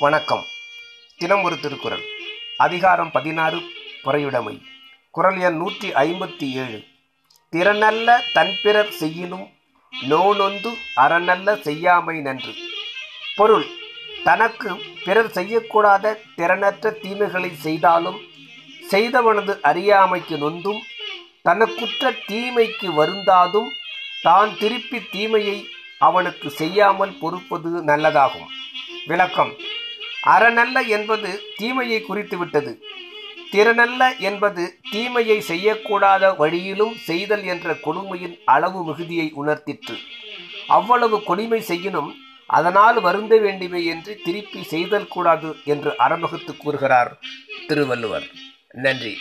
வணக்கம். தினம் ஒரு திருக்குறள். அதிகாரம் பதினாறு பொறையுடைமை. குரல் எண் நூற்றி ஐம்பத்தி ஏழு. திறனல்ல தன்பிறர் செய்யினும் நோனொந்து அறநல்ல செய்யாமை நன்று. பொருள் தனக்கு பிறர் செய்யக்கூடாத திறனற்ற தீமைகளை செய்தாலும் செய்தவனது அறியாமைக்கு நொந்தும் தனக்குற்ற தீமைக்கு வருந்தாதும் தான் திருப்பி தீமையை அவனுக்கு செய்யாமல் பொறுப்பது நல்லதாகும். விளக்கம். அறநல்ல என்பது தீமையை குறித்துவிட்டது. திறனல்ல என்பது தீமையை செய்யக்கூடாத வழியிலும் செய்தல் என்ற கொடுமையின் அளவு மிகுதியை உணர்த்திற்று. அவ்வளவு கொடுமை செய்யினும் அதனால் வருந்த வேண்டுமே என்று திருப்பி செய்தல் கூடாது என்று அறமுகத்து கூறுகிறார் திருவள்ளுவர். நன்றி.